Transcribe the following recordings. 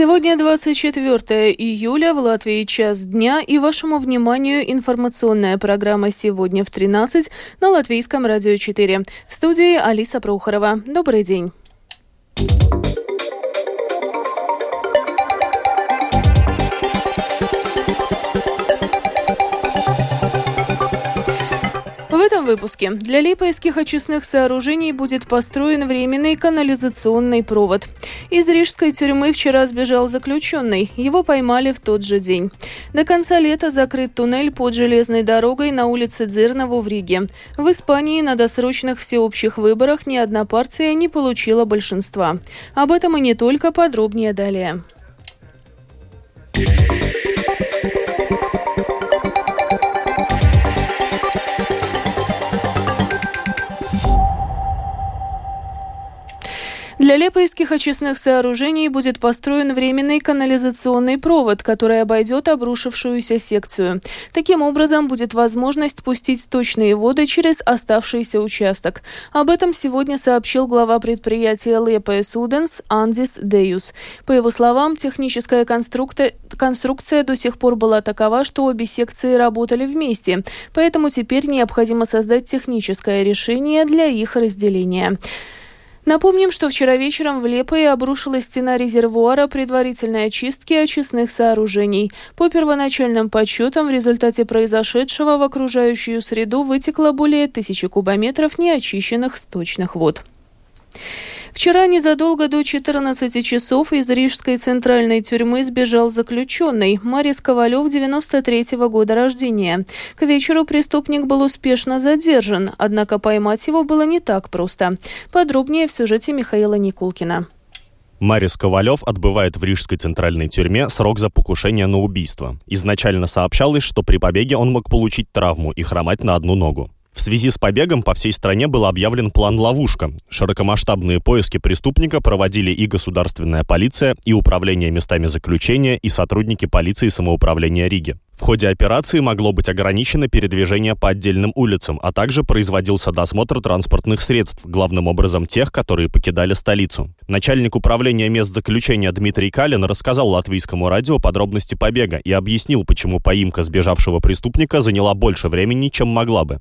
Сегодня 24 июля, в Латвии час дня, и вашему вниманию информационная программа «Сегодня в 13» на Латвийском радио 4. В студии Алиса Прохорова. Добрый день. В этом выпуске для липойских очистных сооружений будет построен временный канализационный провод. Из рижской тюрьмы вчера сбежал заключенный. Его поймали в тот же день. До конца лета закрыт туннель под железной дорогой на улице Дзирнову в Риге. В Испании на досрочных всеобщих выборах ни одна партия не получила большинства. Об этом и не только подробнее далее. Для лепойских очистных сооружений будет построен временный канализационный провод, который обойдет обрушившуюся секцию. Таким образом, будет возможность пустить сточные воды через оставшийся участок. Об этом сегодня сообщил глава предприятия Лепая Суденс Андис Деюс. По его словам, техническая конструкция, конструкция до сих пор была такова, что обе секции работали вместе, поэтому теперь необходимо создать техническое решение для их разделения. Напомним, что вчера вечером в Лепое обрушилась стена резервуара предварительной очистки очистных сооружений. По первоначальным подсчетам, в результате произошедшего в окружающую среду вытекло более тысячи кубометров неочищенных сточных вод. Вчера незадолго до 14 часов из Рижской центральной тюрьмы сбежал заключенный Марис Ковалев, 93 -го года рождения. К вечеру преступник был успешно задержан, однако поймать его было не так просто. Подробнее в сюжете Михаила Никулкина. Марис Ковалев отбывает в Рижской центральной тюрьме срок за покушение на убийство. Изначально сообщалось, что при побеге он мог получить травму и хромать на одну ногу. В связи с побегом по всей стране был объявлен план «Ловушка». Широкомасштабные поиски преступника проводили и государственная полиция, и управление местами заключения, и сотрудники полиции самоуправления Риги. В ходе операции могло быть ограничено передвижение по отдельным улицам, а также производился досмотр транспортных средств, главным образом тех, которые покидали столицу. Начальник управления мест заключения Дмитрий Калин рассказал латвийскому радио подробности побега и объяснил, почему поимка сбежавшего преступника заняла больше времени, чем могла бы.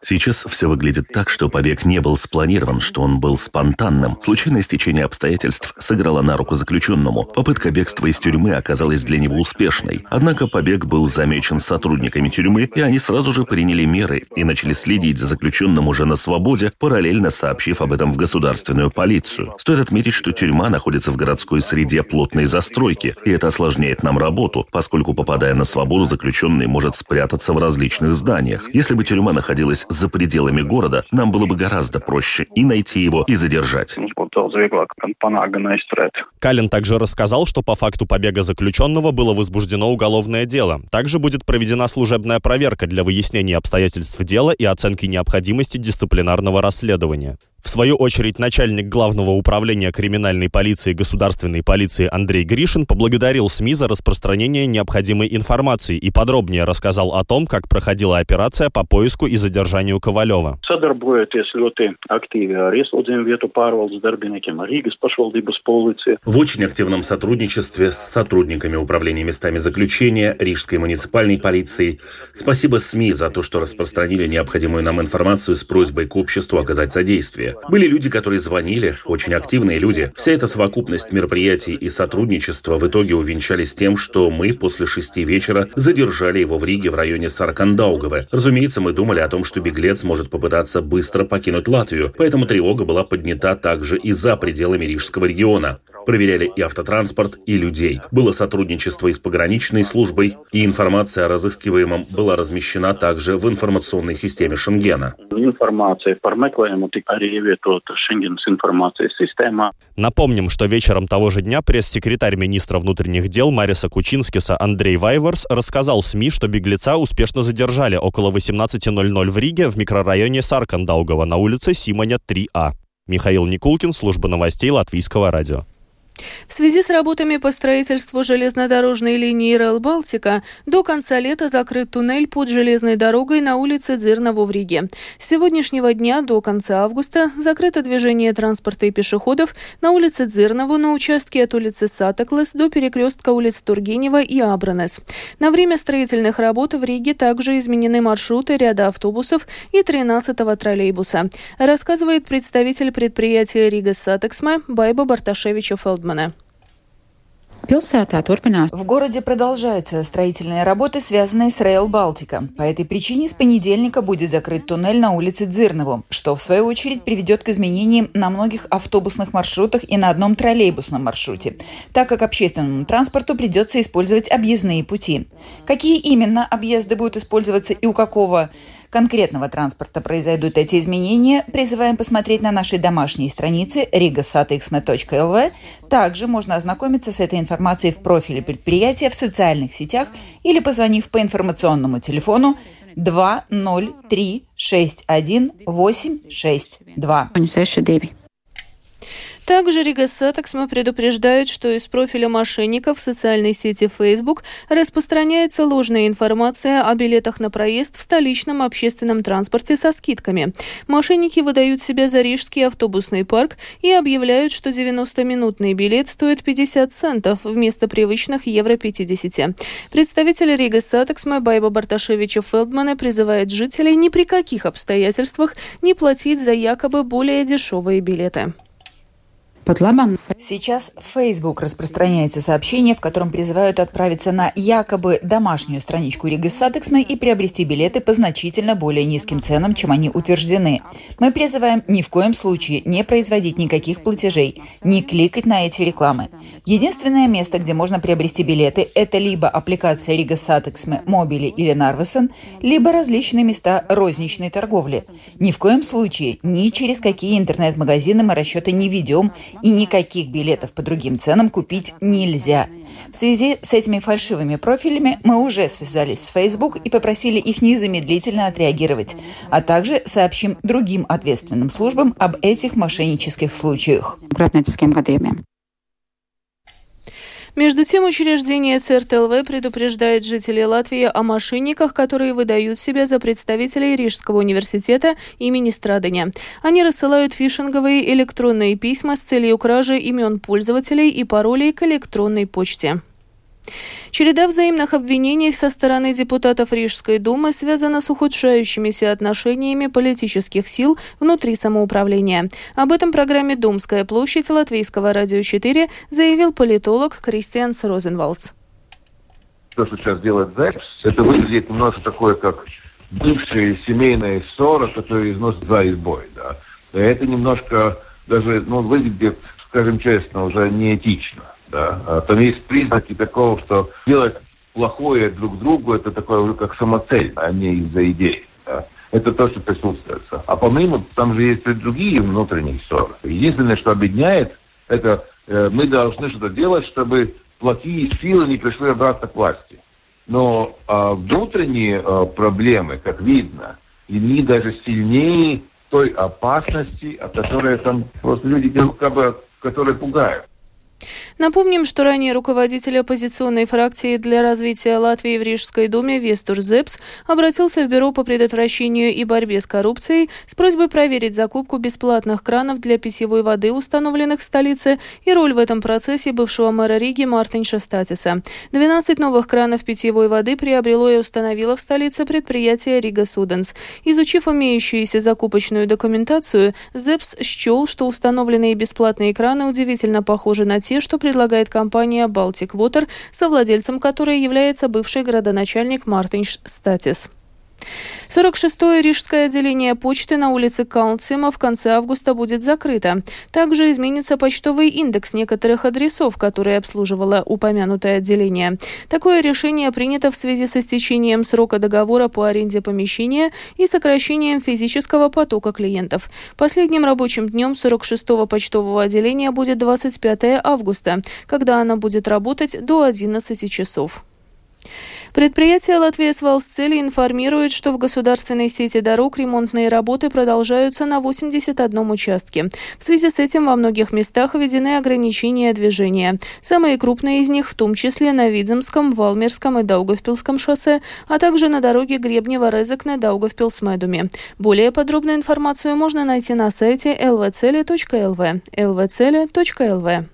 Сейчас все выглядит так, что побег не был спланирован, что он был спонтанным. Случайное стечение обстоятельств сыграло на руку заключенному. Попытка бегства из тюрьмы оказалась для него успешной. Однако побег был замечен сотрудниками тюрьмы, и они сразу же приняли меры и начали следить за заключенным уже на свободе, параллельно сообщив об этом в государственную полицию. Стоит отметить, что тюрьма находится в городской среде плотной застройки, и это осложняет нам работу, поскольку, попадая на свободу, заключенный может спрятаться в различных зданиях. Если бы тюрьма находилась за пределами города, нам было бы гораздо проще и найти его, и задержать. Калин также рассказал, что по факту побега заключенного было возбуждено уголовное дело. Также будет проведена служебная проверка для выяснения обстоятельств дела и оценки необходимости дисциплинарного расследования. В свою очередь, начальник Главного управления криминальной полиции государственной полиции Андрей Гришин поблагодарил СМИ за распространение необходимой информации и подробнее рассказал о том, как проходила операция по поиску и задержанию Ковалева. В очень активном сотрудничестве с сотрудниками управления местами заключения Рижской муниципальной полиции. Спасибо СМИ за то, что распространили необходимую нам информацию с просьбой к обществу оказать содействие. Были люди, которые звонили, очень активные люди. Вся эта совокупность мероприятий и сотрудничества в итоге увенчались тем, что мы после шести вечера задержали его в Риге в районе Саркандаугаве. Разумеется, мы думали о том, что беглец может попытаться быстро покинуть Латвию, поэтому тревога была поднята также и за пределами Рижского региона. Проверяли и автотранспорт, и людей. Было сотрудничество и с пограничной службой, и информация о разыскиваемом была размещена также в информационной системе Шенгена. Информация Напомним, что вечером того же дня пресс-секретарь министра внутренних дел Мариса Кучинскиса Андрей Вайворс рассказал СМИ, что беглеца успешно задержали около 18.00 в Риге в микрорайоне Саркандаугова на улице Симоня 3А. Михаил Никулкин, служба новостей Латвийского радио. В связи с работами по строительству железнодорожной линии Рел-Балтика до конца лета закрыт туннель под железной дорогой на улице Дзирново в Риге. С сегодняшнего дня до конца августа закрыто движение транспорта и пешеходов на улице Дзирново на участке от улицы Сатаклес до перекрестка улиц Тургенева и Абранес. На время строительных работ в Риге также изменены маршруты ряда автобусов и 13-го троллейбуса, рассказывает представитель предприятия Rīgas satiksme Байба Барташевича Фелдман. Фелдмана. В городе продолжаются строительные работы, связанные с Rail Baltica. По этой причине с понедельника будет закрыт туннель на улице Дзирнову, что в свою очередь приведет к изменениям на многих автобусных маршрутах и на одном троллейбусном маршруте, так как общественному транспорту придется использовать объездные пути. Какие именно объезды будут использоваться и у какого конкретного транспорта произойдут эти изменения, призываем посмотреть на нашей домашней странице rigassatiksme.lv. Также можно ознакомиться с этой информацией в профиле предприятия в социальных сетях или позвонив по информационному телефону 203 61 862. Также Rīgas satiksme предупреждает, что из профиля мошенников в социальной сети Facebook распространяется ложная информация о билетах на проезд в столичном общественном транспорте со скидками. Мошенники выдают себя за рижский автобусный парк и объявляют, что 90-минутный билет стоит 50 центов вместо привычных евро 50. Представитель Rīgas satiksme Байба Барташевича Фелдмана призывает жителей ни при каких обстоятельствах не платить за якобы более дешевые билеты. Сейчас в Facebook распространяется сообщение, в котором призывают отправиться на якобы домашнюю страничку Rīgas satiksme и приобрести билеты по значительно более низким ценам, чем они утверждены. Мы призываем ни в коем случае не производить никаких платежей, не кликать на эти рекламы. Единственное место, где можно приобрести билеты, это либо аппликация Rīgas satiksme, Mobilly или Narvesen, либо различные места розничной торговли. Ни в коем случае ни через какие интернет-магазины мы расчеты не ведем и никаких билетов по другим ценам купить нельзя. В связи с этими фальшивыми профилями мы уже связались с Facebook и попросили их незамедлительно отреагировать, а также сообщим другим ответственным службам об этих мошеннических случаях. Между тем, учреждение ЦРТЛВ предупреждает жителей Латвии о мошенниках, которые выдают себя за представителей Рижского университета имени Страдания. Они рассылают фишинговые электронные письма с целью кражи имен пользователей и паролей к электронной почте. Череда взаимных обвинений со стороны депутатов Рижской думы связана с ухудшающимися отношениями политических сил внутри самоуправления. Об этом программе «Думская площадь» Латвийского радио 4 заявил политолог Кристианс Розенвалдс. То, что сейчас делает ЗЭК, это выглядит немножко такое, как бывшая семейная ссора, которая износит за избой. Да. Это немножко даже ну, выглядит, скажем честно, уже неэтично. Да? А там есть признаки такого, что делать плохое друг другу, это такое уже как самоцель, а не из-за идей. Да? Это то, что присутствует. А помимо, там же есть и другие внутренние ссоры. Единственное, что объединяет, это э, мы должны что-то делать, чтобы плохие силы не пришли обратно к власти. Но э, внутренние э, проблемы, как видно, они даже сильнее той опасности, от которой там просто люди, как бы, которые пугают. Напомним, что ранее руководитель оппозиционной фракции для развития Латвии в Рижской думе Вестур Зепс обратился в Бюро по предотвращению и борьбе с коррупцией с просьбой проверить закупку бесплатных кранов для питьевой воды, установленных в столице, и роль в этом процессе бывшего мэра Риги Мартинша Статиса. 12 новых кранов питьевой воды приобрело и установило в столице предприятие Рига Суденс. Изучив имеющуюся закупочную документацию, Зепс счел, что установленные бесплатные краны удивительно похожи на те, что предлагает компания Baltic Water, совладельцем которой является бывший градоначальник Мартинш Статис. 46-е рижское отделение почты на улице Каунцима в конце августа будет закрыто. Также изменится почтовый индекс некоторых адресов, которые обслуживало упомянутое отделение. Такое решение принято в связи с истечением срока договора по аренде помещения и сокращением физического потока клиентов. Последним рабочим днем 46-го почтового отделения будет 25 августа, когда она будет работать до 11 часов. Предприятие «Латвия Свалсцели» информирует, что в государственной сети дорог ремонтные работы продолжаются на 81 участке. В связи с этим во многих местах введены ограничения движения. Самые крупные из них в том числе на Видземском, Валмерском и Даугавпилском шоссе, а также на дороге Гребнево-Резек на Даугавпилсмедуме. Более подробную информацию можно найти на сайте lvcele.lv. lvcele.lv.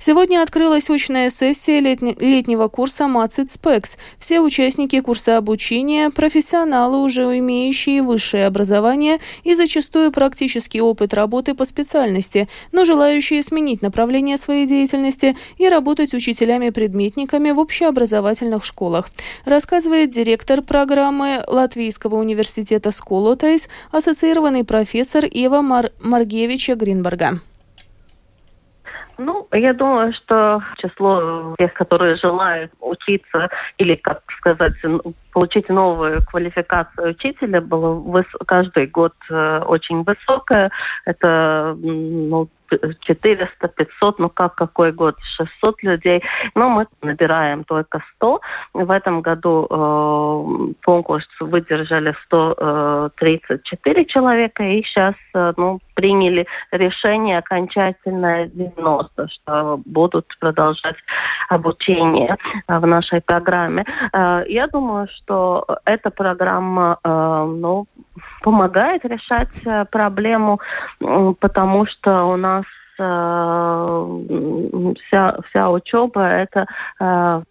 Сегодня открылась очная сессия летнего курса МАЦИТ СПЕКС. Все участники курса обучения – профессионалы, уже имеющие высшее образование и зачастую практический опыт работы по специальности, но желающие сменить направление своей деятельности и работать учителями-предметниками в общеобразовательных школах, рассказывает директор программы Латвийского университета Сколотайс, ассоциированный профессор Ева Мар Маргевича Гринберга. Ну, я думаю, что число тех, которые желают учиться или, как сказать, получить новую квалификацию учителя было каждый год э, очень высокое. Это ну, 400, 500, ну как какой год, 600 людей, но мы набираем только 100. В этом году э, конкурс выдержали 134 человека, и сейчас э, ну, приняли решение окончательное 90, что будут продолжать обучение в нашей программе. Э, я думаю, что эта программа э, ну, помогает решать э, проблему, потому что у нас э, вся, вся учеба это э,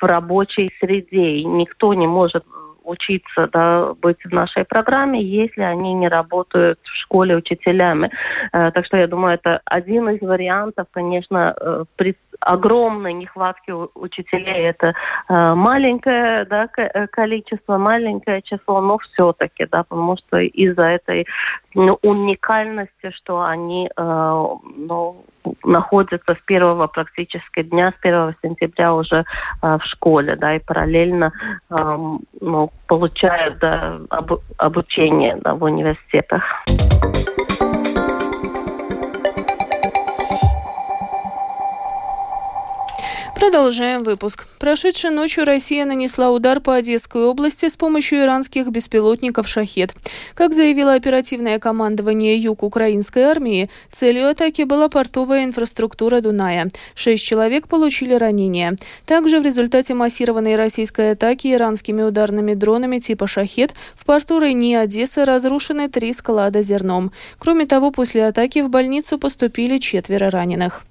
в рабочей среде. И никто не может учиться да, быть в нашей программе, если они не работают в школе учителями. Э, так что я думаю, это один из вариантов, конечно, э, при огромной нехватки учителей это э, маленькое да, э, количество, маленькое число, но все-таки, да, потому что из-за этой ну, уникальности, что они э, ну, находятся с первого практически дня, с 1 сентября уже э, в школе, да, и параллельно э, ну, получают да, об, обучение да, в университетах. Продолжаем выпуск. Прошедшей ночью Россия нанесла удар по Одесской области с помощью иранских беспилотников «Шахет». Как заявило оперативное командование Юг украинской армии, целью атаки была портовая инфраструктура Дуная. Шесть человек получили ранения. Также в результате массированной российской атаки иранскими ударными дронами типа «Шахет» в порту Рейни Одессы разрушены три склада зерном. Кроме того, после атаки в больницу поступили четверо раненых.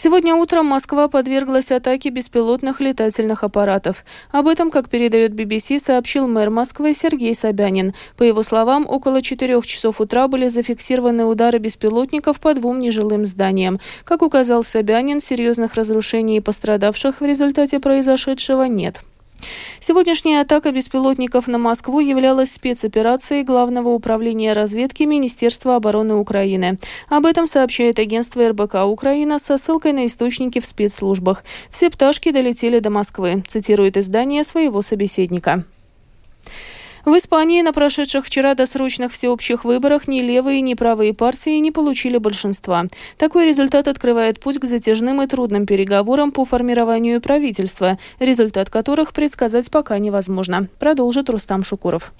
Сегодня утром Москва подверглась атаке беспилотных летательных аппаратов. Об этом, как передает BBC, сообщил мэр Москвы Сергей Собянин. По его словам, около 4 часов утра были зафиксированы удары беспилотников по двум нежилым зданиям. Как указал Собянин, серьезных разрушений и пострадавших в результате произошедшего нет. Сегодняшняя атака беспилотников на Москву являлась спецоперацией Главного управления разведки Министерства обороны Украины. Об этом сообщает агентство РБК Украина со ссылкой на источники в спецслужбах. Все пташки долетели до Москвы, цитирует издание своего собеседника. В Испании на прошедших вчера досрочных всеобщих выборах ни левые, ни правые партии не получили большинства. Такой результат открывает путь к затяжным и трудным переговорам по формированию правительства, результат которых предсказать пока невозможно, продолжит Рустам Шукуров.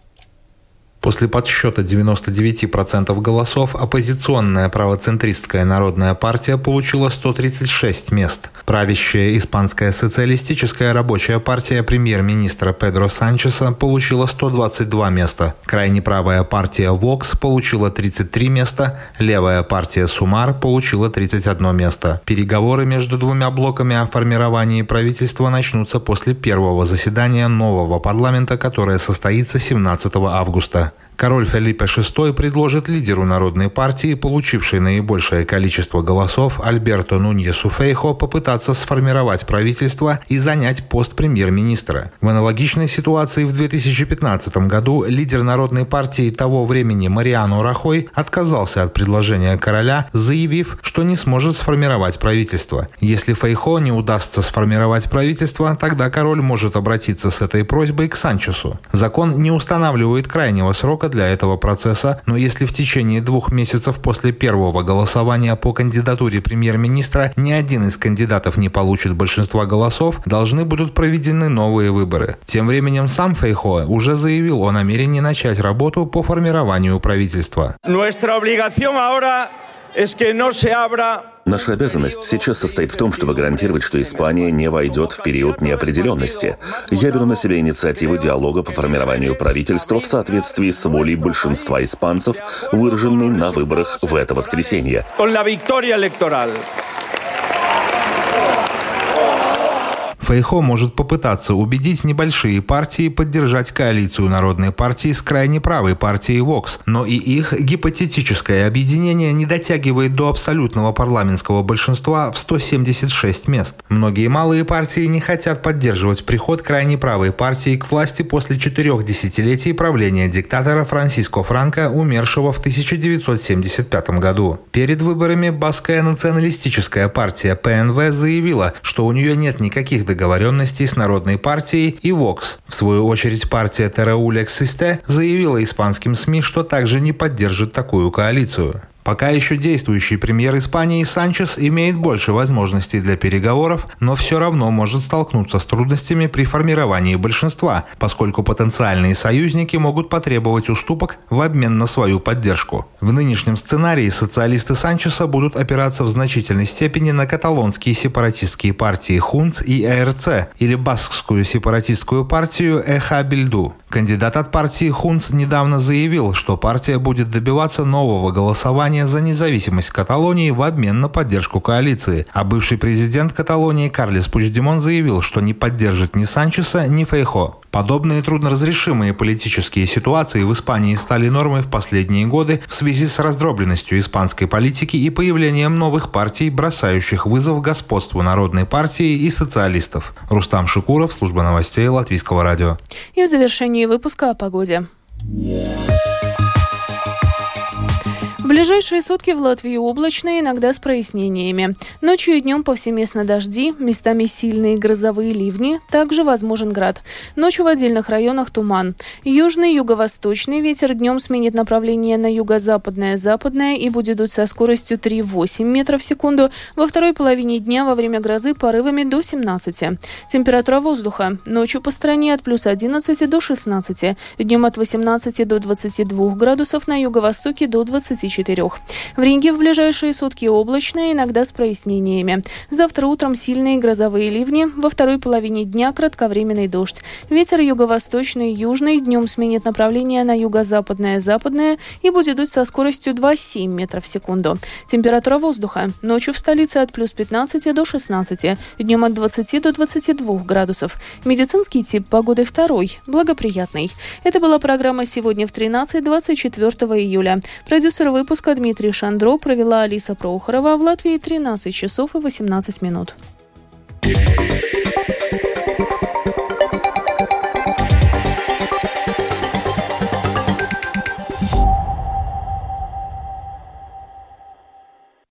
После подсчета 99% голосов оппозиционная правоцентристская народная партия получила 136 мест. Правящая испанская социалистическая рабочая партия премьер-министра Педро Санчеса получила 122 места. Крайне правая партия Vox получила 33 места, левая партия Сумар получила 31 место. Переговоры между двумя блоками о формировании правительства начнутся после первого заседания нового парламента, которое состоится 17 августа. Король Филиппе VI предложит лидеру Народной партии, получившей наибольшее количество голосов, Альберто Нуньесу Фейхо, попытаться сформировать правительство и занять пост премьер-министра. В аналогичной ситуации в 2015 году лидер Народной партии того времени Мариано Рахой отказался от предложения короля, заявив, что не сможет сформировать правительство. Если Фейхо не удастся сформировать правительство, тогда король может обратиться с этой просьбой к Санчесу. Закон не устанавливает крайнего срока для этого процесса, но если в течение двух месяцев после первого голосования по кандидатуре премьер-министра ни один из кандидатов не получит большинства голосов, должны будут проведены новые выборы. Тем временем сам Фейхо уже заявил о намерении начать работу по формированию правительства. Наша обязанность сейчас состоит в том, чтобы гарантировать, что Испания не войдет в период неопределенности. Я беру на себя инициативу диалога по формированию правительства в соответствии с волей большинства испанцев, выраженной на выборах в это воскресенье. Фейхо может попытаться убедить небольшие партии поддержать коалицию Народной партии с крайне правой партией Вокс, но и их гипотетическое объединение не дотягивает до абсолютного парламентского большинства в 176 мест. Многие малые партии не хотят поддерживать приход крайне правой партии к власти после четырех десятилетий правления диктатора Франсиско Франко, умершего в 1975 году. Перед выборами Баская националистическая партия ПНВ заявила, что у нее нет никаких договоренностей договоренностей с Народной партией и Вокс. В свою очередь партия Терауль Эксисте заявила испанским СМИ, что также не поддержит такую коалицию. Пока еще действующий премьер Испании Санчес имеет больше возможностей для переговоров, но все равно может столкнуться с трудностями при формировании большинства, поскольку потенциальные союзники могут потребовать уступок в обмен на свою поддержку. В нынешнем сценарии социалисты Санчеса будут опираться в значительной степени на каталонские сепаратистские партии Хунц и АРЦ или баскскую сепаратистскую партию Эха Бельду. Кандидат от партии Хунц недавно заявил, что партия будет добиваться нового голосования за независимость Каталонии в обмен на поддержку коалиции, а бывший президент Каталонии Карлес Пучдемон заявил, что не поддержит ни Санчеса, ни Фейхо. Подобные трудноразрешимые политические ситуации в Испании стали нормой в последние годы в связи с раздробленностью испанской политики и появлением новых партий, бросающих вызов господству Народной партии и социалистов. Рустам Шикуров, служба новостей Латвийского радио. И в завершении выпуска о погоде. Ближайшие сутки в Латвии облачно, иногда с прояснениями. Ночью и днем повсеместно дожди, местами сильные грозовые ливни, также возможен град. Ночью в отдельных районах туман. Южный, юго-восточный ветер днем сменит направление на юго-западное, западное и будет дуть со скоростью 3,8 метров в секунду. Во второй половине дня во время грозы порывами до 17. Температура воздуха. Ночью по стране от плюс 11 до 16. Днем от 18 до 22 градусов, на юго-востоке до 24 4. В Риге в ближайшие сутки облачно, иногда с прояснениями. Завтра утром сильные грозовые ливни, во второй половине дня кратковременный дождь. Ветер юго-восточный, южный, днем сменит направление на юго-западное, западное и будет дуть со скоростью 2,7 метров в секунду. Температура воздуха. Ночью в столице от плюс 15 до 16, днем от 20 до 22 градусов. Медицинский тип погоды второй, благоприятный. Это была программа «Сегодня в 13 24 июля». Продюсер выпуска выпуска Дмитрий Шандро провела Алиса Прохорова в Латвии 13 часов и 18 минут.